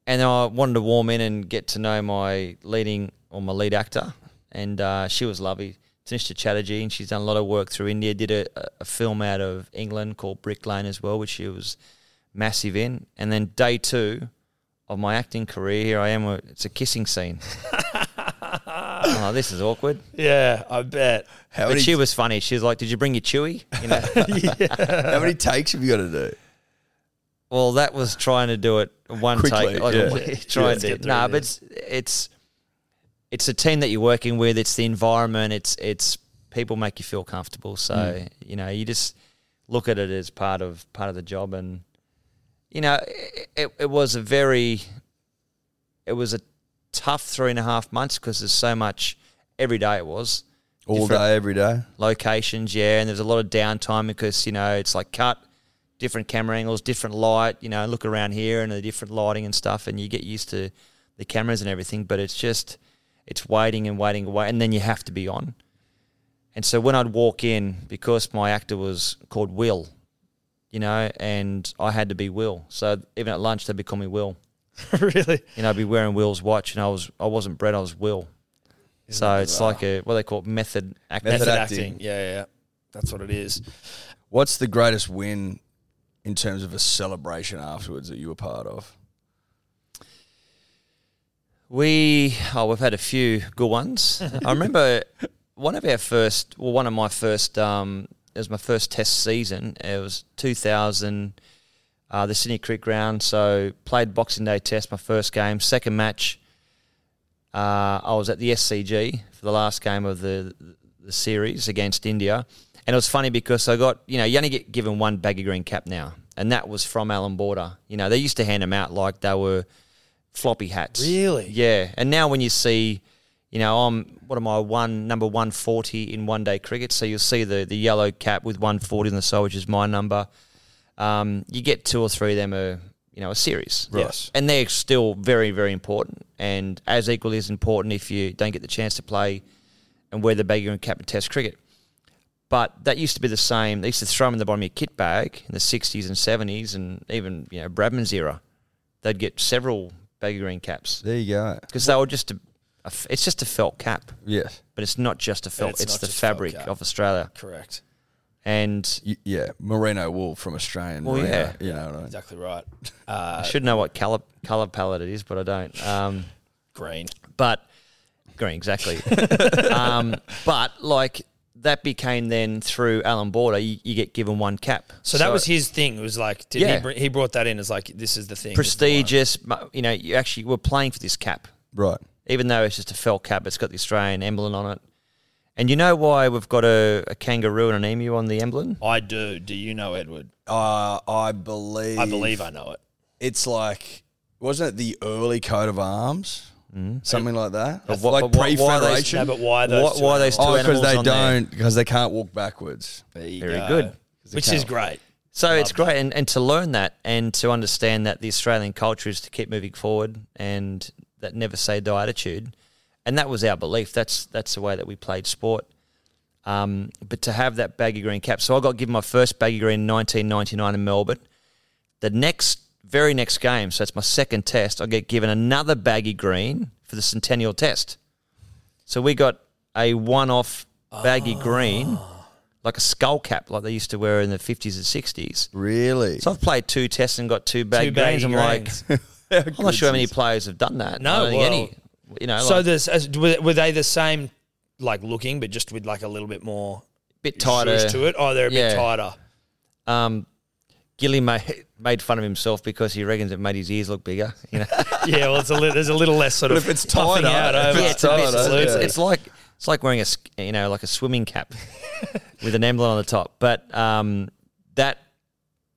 And I wanted to warm in and get to know my leading or my lead actor, and uh, she was lovely. Tannishtha Chatterjee, and she's done a lot of work through India. Did a, a film out of England called Brick Lane as well, which she was massive in. And then day two of my acting career, here I am. It's a kissing scene. oh, this is awkward. yeah. I bet. How But many, she was funny. She was like, "Did you bring your chewy?" You know. how many takes have you got to do? Well, that was trying to do it one Quickly, take. Like yeah. a week, trying let's to. get through Nah, but it's, it's it's a team that you're working with. It's the environment. It's it's people make you feel comfortable. So Mm. you know, you just look at it as part of part of the job, and you know, it, it, it was a very, it was a tough three and a half months because there's so much. Every day it was All day, every day. locations, yeah, and there's a lot of downtime because you know it's like cut, different camera angles, different light. You know, look around here and the different lighting and stuff, and you get used to the cameras and everything. But it's just it's waiting and waiting away, and then you have to be on. And so when I'd walk in, because my actor was called Will, you know, and I had to be Will. So even at lunch, they'd be calling me Will. really? You know, I'd be wearing Will's watch, and I was I wasn't Brett, I was Will. so it's like a what they call it, method acting. Method Method acting. acting. Yeah, yeah. That's what it is. What's the greatest win in terms of a celebration afterwards that you were part of? We oh, we've had a few good ones. I remember one of our first, well, one of my first. Um, it was my first Test season. It was 2000, uh, the Sydney Cricket Ground. So played Boxing Day Test, my first game. Second match, uh, I was at the SCG for the last game of the the series against India, and it was funny because I got you know you only get given one baggy green cap now, and that was from Allan Border. You know they used to hand them out like they were floppy hats. Really? Yeah. And now when you see, you know, I'm what am I one number one forty in one day cricket, so you'll see the the yellow cap with one forty on the side, which is my number. Um, you get two or three of them a you know a series, Yes. and they're still very very important, and as equally as important if you don't get the chance to play and wear the baggy and cap in Test cricket. But that used to be the same. They used to throw them in the bottom of your kit bag in the 60s and 70s and even, you know, Bradman's era. They'd get several baggy green caps There you go. because they were just a, a f- it's just a felt cap, Yes. but it's not just a felt. it's It's, not the just felt fabric cap. of Australia, Correct. and Y- yeah, merino wool from Australian. Well, merino, yeah. you know what I mean. Exactly right. I Uh, should know what color color palette it is, but I don't. Um, green. but green exactly. um, but like that became then through Allan Border, you, you get given one cap. So that was his thing. It was like, did Yeah. he, br- he brought that in as like, this is the thing. this the prestigious. You know, you actually were playing for this cap. Right. even though it's just a felt cap, it's got the Australian emblem on it. And you know why we've got a, a kangaroo and an emu on the emblem? I do. Do you know Edward? Uh, I believe. I believe I know it. It's like, wasn't it the early coat of arms? Something like that. But what- like but why they- pre-federation. No, but why those? Why- two why are those animals? two Oh, because animals they on don't, because they can't walk backwards. There you Very go. good. Which is great. So it's great, and, and to learn that and to understand that the Australian culture is to keep moving forward and that never say die attitude, and that was our belief. That's that's the way that we played sport. Um, but to have that baggy green cap, so I got given my first baggy green in 1999 in Melbourne. The next, very next game, so it's my second test, I get given another baggy green for the Centennial Test. So we got a one-off baggy green, like a skull cap, like they used to wear in the 50s and 60s. Really? So I've played two tests and got two baggy, Two baggy greens. I'm greens. like, I'm not sure how many players have done that. No, I don't think well, any. You know, So like, this as, were, were they the same, like looking, but just with like a little bit more bit tighter. to it? Oh, they're a Yeah. bit tighter. Um, Gilly made, made fun of himself because he reckons it made his ears look bigger. You know, Yeah, well, it's a li- there's a little less sort But of if it's puffing tighter, out if over. yeah, it's it's, bit, tighter, it's, yeah. it's like it's like wearing a you know like a swimming cap with an emblem on the top. But um, that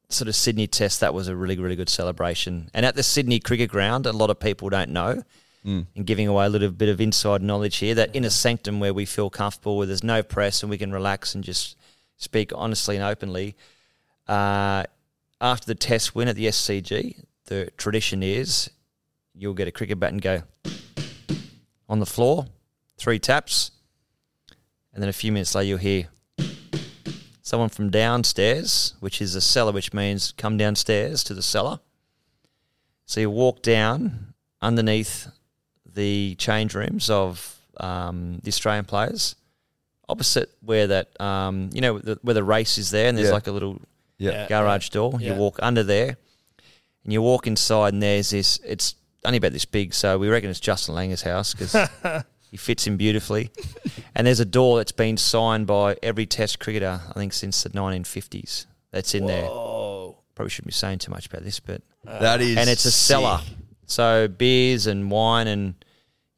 sort of Sydney test that was a really really good celebration. And at the Sydney Cricket Ground, a lot of people don't know. Mm. And giving away a little bit of inside knowledge here that in a sanctum where we feel comfortable, where there's no press and we can relax and just speak honestly and openly. Uh, after the test win at the SCG, the tradition is you'll get a cricket bat and go on the floor, three taps, and then a few minutes later you'll hear someone from downstairs, which is a cellar, which means come downstairs to the cellar. So you walk down underneath the change rooms of um, the Australian players, opposite where that um, you know the, where the race is there, and there's Yeah. like a little Yeah. garage door. Yeah. You walk under there, and you walk inside, and there's this. It's only about this big, so we reckon it's Justin Langer's house because he fits in beautifully. and there's a door that's been signed by every Test cricketer, I think, since the 1950s. That's in there. Oh, Probably shouldn't be saying too much about this, but uh, That is. and it's a sick. cellar, so beers and wine, and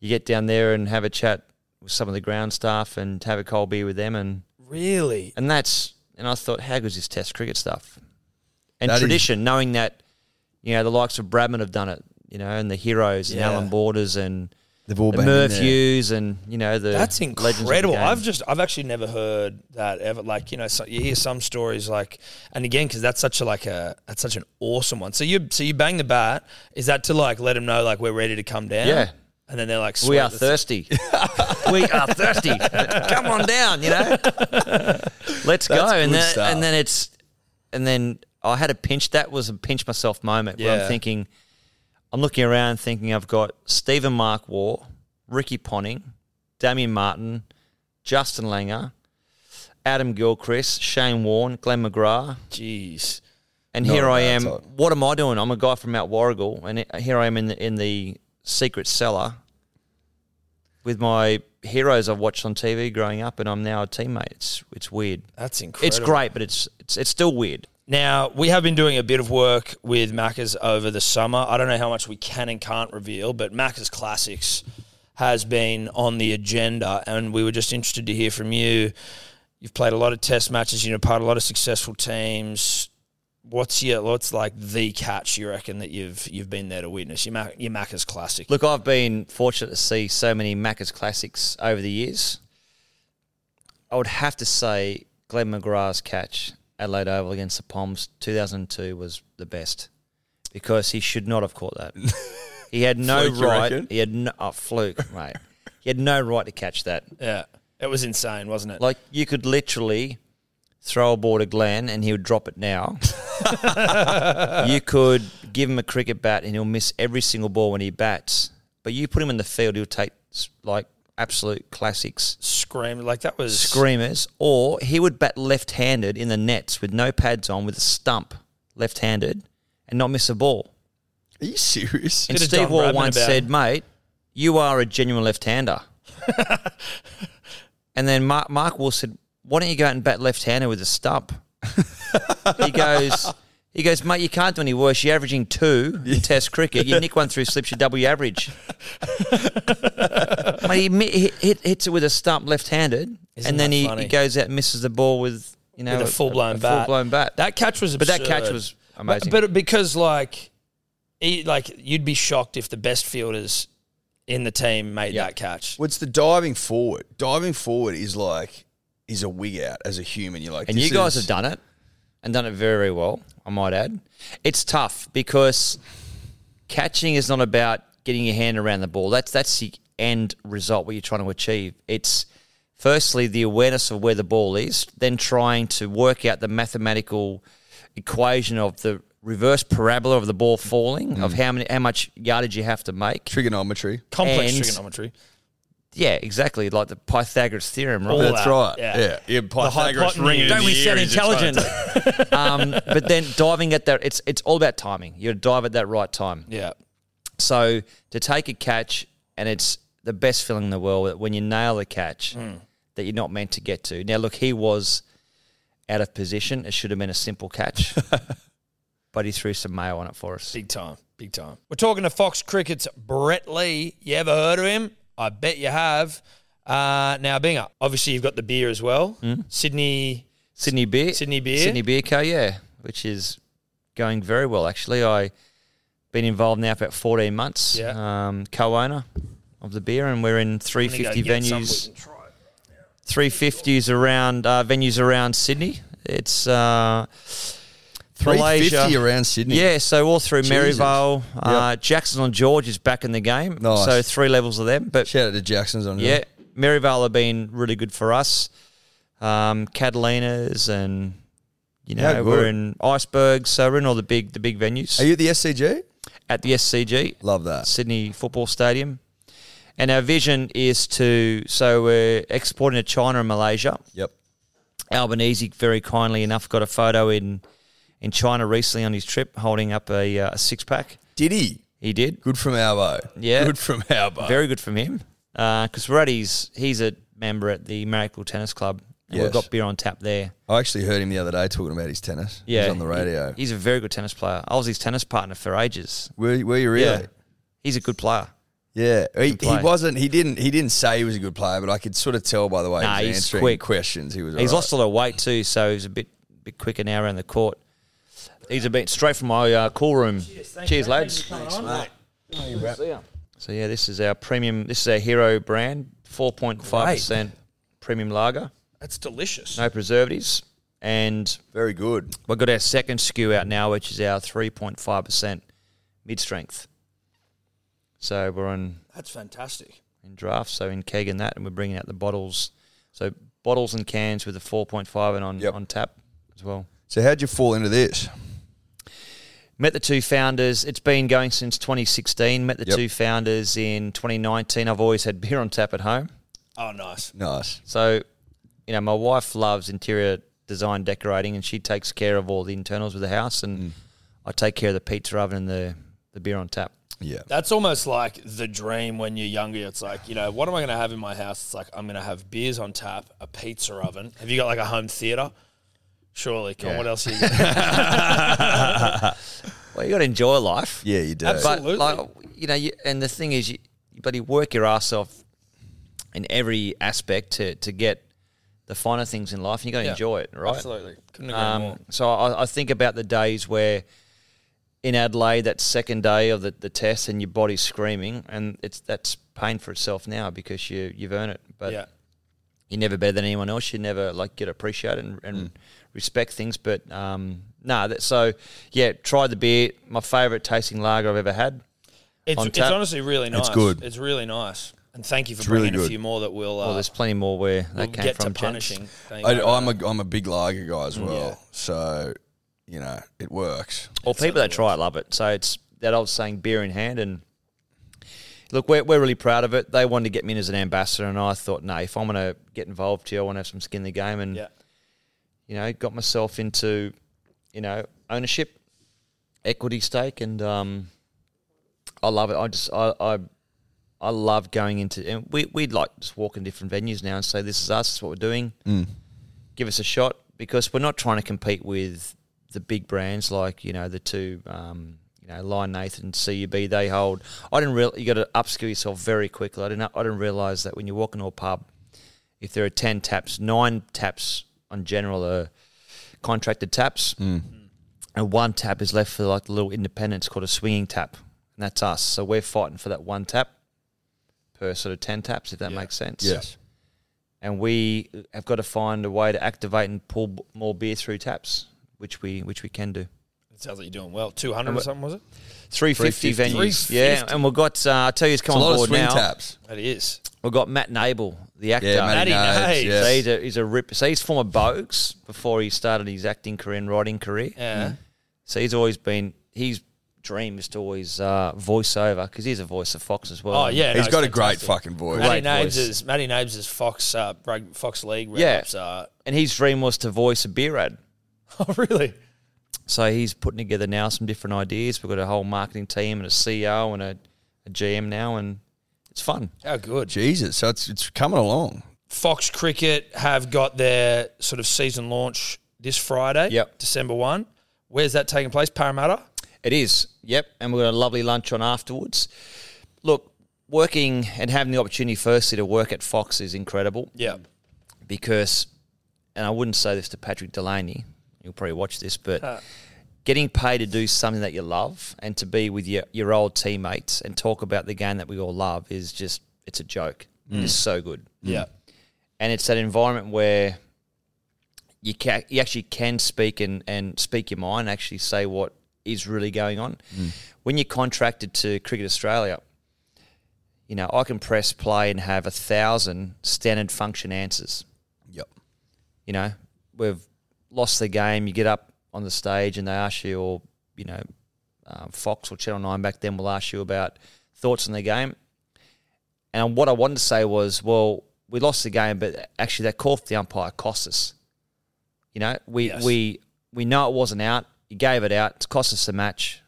you get down there and have a chat with some of the ground staff and have a cold beer with them, and really? and that's and I thought, how good is this Test cricket stuff? And That is- tradition, knowing that you know the likes of Bradman have done it, you know, and the heroes and Yeah. Allan Borders and They've all the been in Hughes and you know the That's legends of the incredible. I've just I've actually never heard that ever. Like you know, so you hear some stories like, and again because that's such a like a that's such an awesome one. So you so you bang the bat. Is that to like let them know like we're ready to come down? Yeah. And then they're like, we are thirsty. we are thirsty. Come on down, you know. Let's go, and then stuff. and then it's and then I had a pinch. That was a pinch myself moment where Yeah. I'm thinking, I'm looking around thinking I've got Stephen Mark Waugh, Ricky Ponting, Damien Martyn, Justin Langer, Adam Gilchrist, Shane Warne, Glenn McGrath, Jeez. and Not here a I bad am. type. What am I doing? I'm a guy from Mount Warrigal, and it- here I am in the in the secret cellar with my heroes I've watched on TV growing up, and I'm now a teammate. It's it's weird. That's incredible. It's great, but it's it's it's still weird. Now, we have been doing a bit of work with Macca's over the summer. I don't know how much we can and can't reveal, but Macca's Classics has been on the agenda, and we were just interested to hear from you. You've played a lot of test matches, you're part of a lot of successful teams. What's your what's like the catch you reckon that you've you've been there to witness? Your, Mac, your Macca's Classic. Look, I've been fortunate to see so many Macca's classics over the years. I would have to say Glenn McGrath's catch at Adelaide Oval against the Poms 2002 was the best because he should not have caught that. He had no Fluke, right. He had no oh, fluke, mate. He had no right to catch that. yeah, it was insane, wasn't it? Like you could literally throw a ball to Glenn and he would drop it now. you could give him a cricket bat and he'll miss every single ball when he bats. But you put him in the field, he'll take like absolute classics, Scream like that was screamers, or he would bat left-handed in the nets with no pads on, with a stump left-handed, and not miss a ball. Are you serious? And Bit Steve Don Wall Bradman once said, "Mate, you are a genuine left-hander." and then Mark, Mark Waugh said, "Why don't you go out and bat left-hander with a stump?" he goes, "He goes, mate, you can't do any worse. You're averaging two in Test cricket. You nick one through, slips your double your average." mate, he, mi- he hit, hits it with a stump left-handed, Isn't and then he, funny? he goes out and misses the ball with you know with a full blown a bat. full blown bat. That catch was but that absurd. catch was amazing. But, but because like, he, like you'd be shocked if the best fielders in the team made Yeah. that catch. What's the diving forward? Diving forward is like is a wig out as a human. You're like, And this you guys is- have done it and done it very, very well, I might add. It's tough because catching is not about getting your hand around the ball. That's that's the end result, what you're trying to achieve. It's firstly the awareness of where the ball is, then trying to work out the mathematical equation of the reverse parabola of the ball falling, Mm. of how many how much yardage you have to make. trigonometry. Complex And- trigonometry. Yeah, exactly, like the Pythagoras theorem, right? All That's that, right. yeah. Yeah, yeah. Pythagoras hypotenuse. ringing in Don't the we ear sound as you're intelligent? to- um, but then diving at that, it's it's all about timing. You dive at that right time. Yeah. So to take a catch, and it's the best feeling in the world that when you nail a catch that you're not meant to get to. Now, look, he was out of position. It should have been a simple catch, but he threw some mayo on it for us. Big time. Big time. We're talking to Fox Cricket's Brett Lee. You ever heard of him? I bet you have. Uh, now, Binger, obviously you've got the beer as well. Sydney. Sydney Beer, Sydney Beer? Sydney Beer Co. Yeah, which is going very well actually. I've been involved now for about 14 months. Yeah. Um, co-owner of the beer, and we're in 350 venues. 350s around uh, venues around Sydney. It's uh, 350 Malaysia. around Sydney. Yeah, so all through Jesus. Merivale. Uh, Jackson on George is back in the game. Nice. So three levels of them. But Shout out to Jackson's on yeah, Merivale have been really good for us. Um, Catalina's and you know How we're good. in icebergs, so we're in all the big the big venues Are you at the SCG? at the SCG. Love that. Sydney Football Stadium. And our vision is to so we're exporting to China and Malaysia. Yep. Albanese very kindly enough got a photo in in China recently on his trip, holding up a, uh, a six pack. Did he? He did Good from Albo. Yeah. Good from Albo. very good from him because Ruddy's he's a member at the Marrickville Tennis Club. And Yes. We've got beer on tap there. I actually heard him the other day talking about his tennis. Yeah, He on the radio. he- he's a very good tennis player. I was his tennis partner for ages. were, were you really? Yeah, he's a good player. Yeah, he, he wasn't. He didn't. He didn't say he was a good player, but I could sort of tell by the way Nah, he was he's answering quick. questions. He was. He's alright. lost a lot of weight too, so he's a bit bit quicker now around the court. He's a bit straight from my uh, cool room. Cheers, lads. Thanks, mate. See ya. So yeah, this is our premium. This is our hero brand, four point five percent premium lager, That's delicious. no preservatives, and very good. we've got our second SKU out now, which is our three point five percent mid strength. So we're on That's fantastic. in draft, so in keg and that, and we're bringing out the bottles. So bottles and cans with the four point five and on Yep. on tap as well. So how'd you fall into this? Met the two founders. It's been going since 2016. Met the Yep. two founders in 2019. I've always had beer on tap at home. Oh, nice. Nice. So, you know, my wife loves interior design decorating and she takes care of all the internals of the house and Mm. I take care of the pizza oven and the, the beer on tap. Yeah. That's almost like the dream when you're younger. It's like, you know, what am I going to have in my house? It's like, I'm going to have beers on tap, a pizza oven. Have you got like a home theater? Surely. Come on, Yeah. what else are you got? Well, you got to enjoy life. Yeah, you do. Absolutely. But like you know, you, and the thing is, you, but you work your ass off in every aspect to to get the finer things in life, and you got to Yeah. enjoy it, right? Absolutely. Couldn't agree more. Um, so I, I think about the days where in Adelaide, that second day of the, the test, and your body's screaming, and it's that's paying for itself now because you you've earned it. But yeah. you're never better than anyone else. You never like get appreciated and, and Mm. Respect things. But um, no, that so yeah. Tried the beer. My favourite tasting lager I've ever had. It's, on it's honestly really nice. It's good. It's really nice. And thank you for It's really bringing a few more that will uh, Well, there's plenty more where we'll that came get from. to punishing. I, I'm a I'm a big lager guy as well. Yeah. So you know it works. Well, people that try it love it. So it's that old saying, beer in hand. And look, we're, we're really proud of it. They wanted to get me in as an ambassador, and I thought, no, if I'm going to get involved here, I want to have some skin in the game. And. Yeah. You know, got myself into, you know, ownership, equity stake, and um, I love it. I just, I, I, I love going into, and we, we'd like just walk in different venues now and say, this is us, this is what we're doing. Give us a shot because we're not trying to compete with the big brands like, you know, the two, um, you know, Lion Nathan, CUB, they hold. I didn't real you got to upskill yourself very quickly. I didn't, I didn't realize that when you walk into a pub, if there are 10 taps, nine taps on general are contracted taps, mm. Mm. and one tap is left for like the little independents called a swinging tap, and that's us. So we're fighting for that one tap per sort of 10 taps, if that makes sense. Yes. And we have got to find a way to activate and pull b- more beer through taps, which we which we can do. It sounds like you're doing well. 200 or something, was it? 350, 350. venues. Yeah, and we've got, uh, I'll tell you, it's come It's a lot on of board swing now. taps. That is. We've got Matt Nable, the actor. Yeah, Matty Matty Nades, Nades. yes. So he's a, he's a rip. So he's former Bogues before he started his acting career and writing career. Yeah. So he's always been his dream is to always uh, voice over because he's a voice of Fox as well. Oh, yeah. He's no, got a great fucking voice. Matty Great Nabes voice. is Matty Nabes is Fox uh, rug- Fox League Yeah. reps. Uh, and his dream was to voice a beer ad. oh, really? So he's putting together now some different ideas. We've got a whole marketing team and a CEO and a, a GM now, and it's fun. How good. Jesus, so it's it's coming along. Fox Cricket have got their sort of season launch this Friday, Yep. December 1. Where's that taking place? Parramatta? It is, yep. And we've got a lovely lunch on afterwards. Look, working and having the opportunity firstly to work at Fox is incredible. Yeah. because, and I wouldn't say this to Patrick Delany, you'll probably watch this, but getting paid to do something that you love and to be with your, your old teammates and talk about the game that we all love is just, it's a joke. It's mm. so good. Yeah. And it's that environment where you, ca- you actually can speak and, and speak your mind, actually say what is really going on. Mm. When you're contracted to Cricket Australia, you know, I can press play and have a thousand standard function answers Yep. you know, we've lost the game. You get up on the stage and they ask you, or you know, um, Fox or Channel Nine back then will ask you about thoughts on the game. And what I wanted to say was, well, we lost the game, but actually that call for the umpire cost us. You know, we Yes. we we know it wasn't out. He gave it out. It's cost us the match.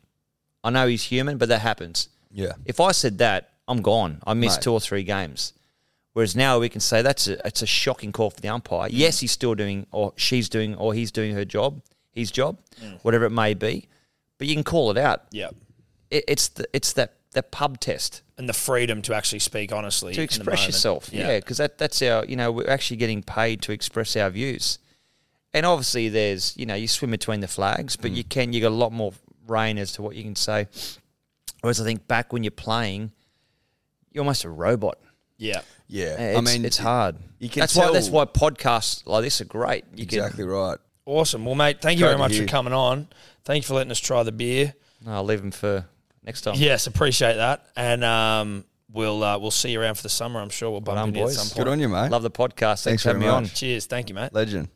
I know he's human, but that happens. Yeah. If I said that, I'm gone. I missed Mate. two or three games. Whereas now we can say that's a, it's a shocking call for the umpire. Yes, he's still doing, or she's doing, or he's doing her job, his job, mm. whatever it may be. But you can call it out. Yeah. It, it's the, it's that that pub test And the freedom to actually speak honestly. to in the express yourself. Yeah, because that that's our you know we're actually getting paid to express our views. And obviously, there's you know you swim between the flags, but mm. you can you got a lot more reign as to what you can say. Whereas I think back when you're playing, you're almost a robot. Yeah. Yeah. Uh, it's, I mean, it's hard. you can that's why that's why podcasts like this are great. You exactly right. Awesome. Well, mate, thank you Great very much hear. for coming on. Thank you for letting us try the beer. can. I'll leave them for next time. Yes, appreciate that. And um, we'll uh, we'll see you around for the summer. I'm sure we'll bump on, into you at some point. Good on you, mate. Love the podcast. Thanks, Thanks for having very me on. Cheers. Thank you, mate. Legend.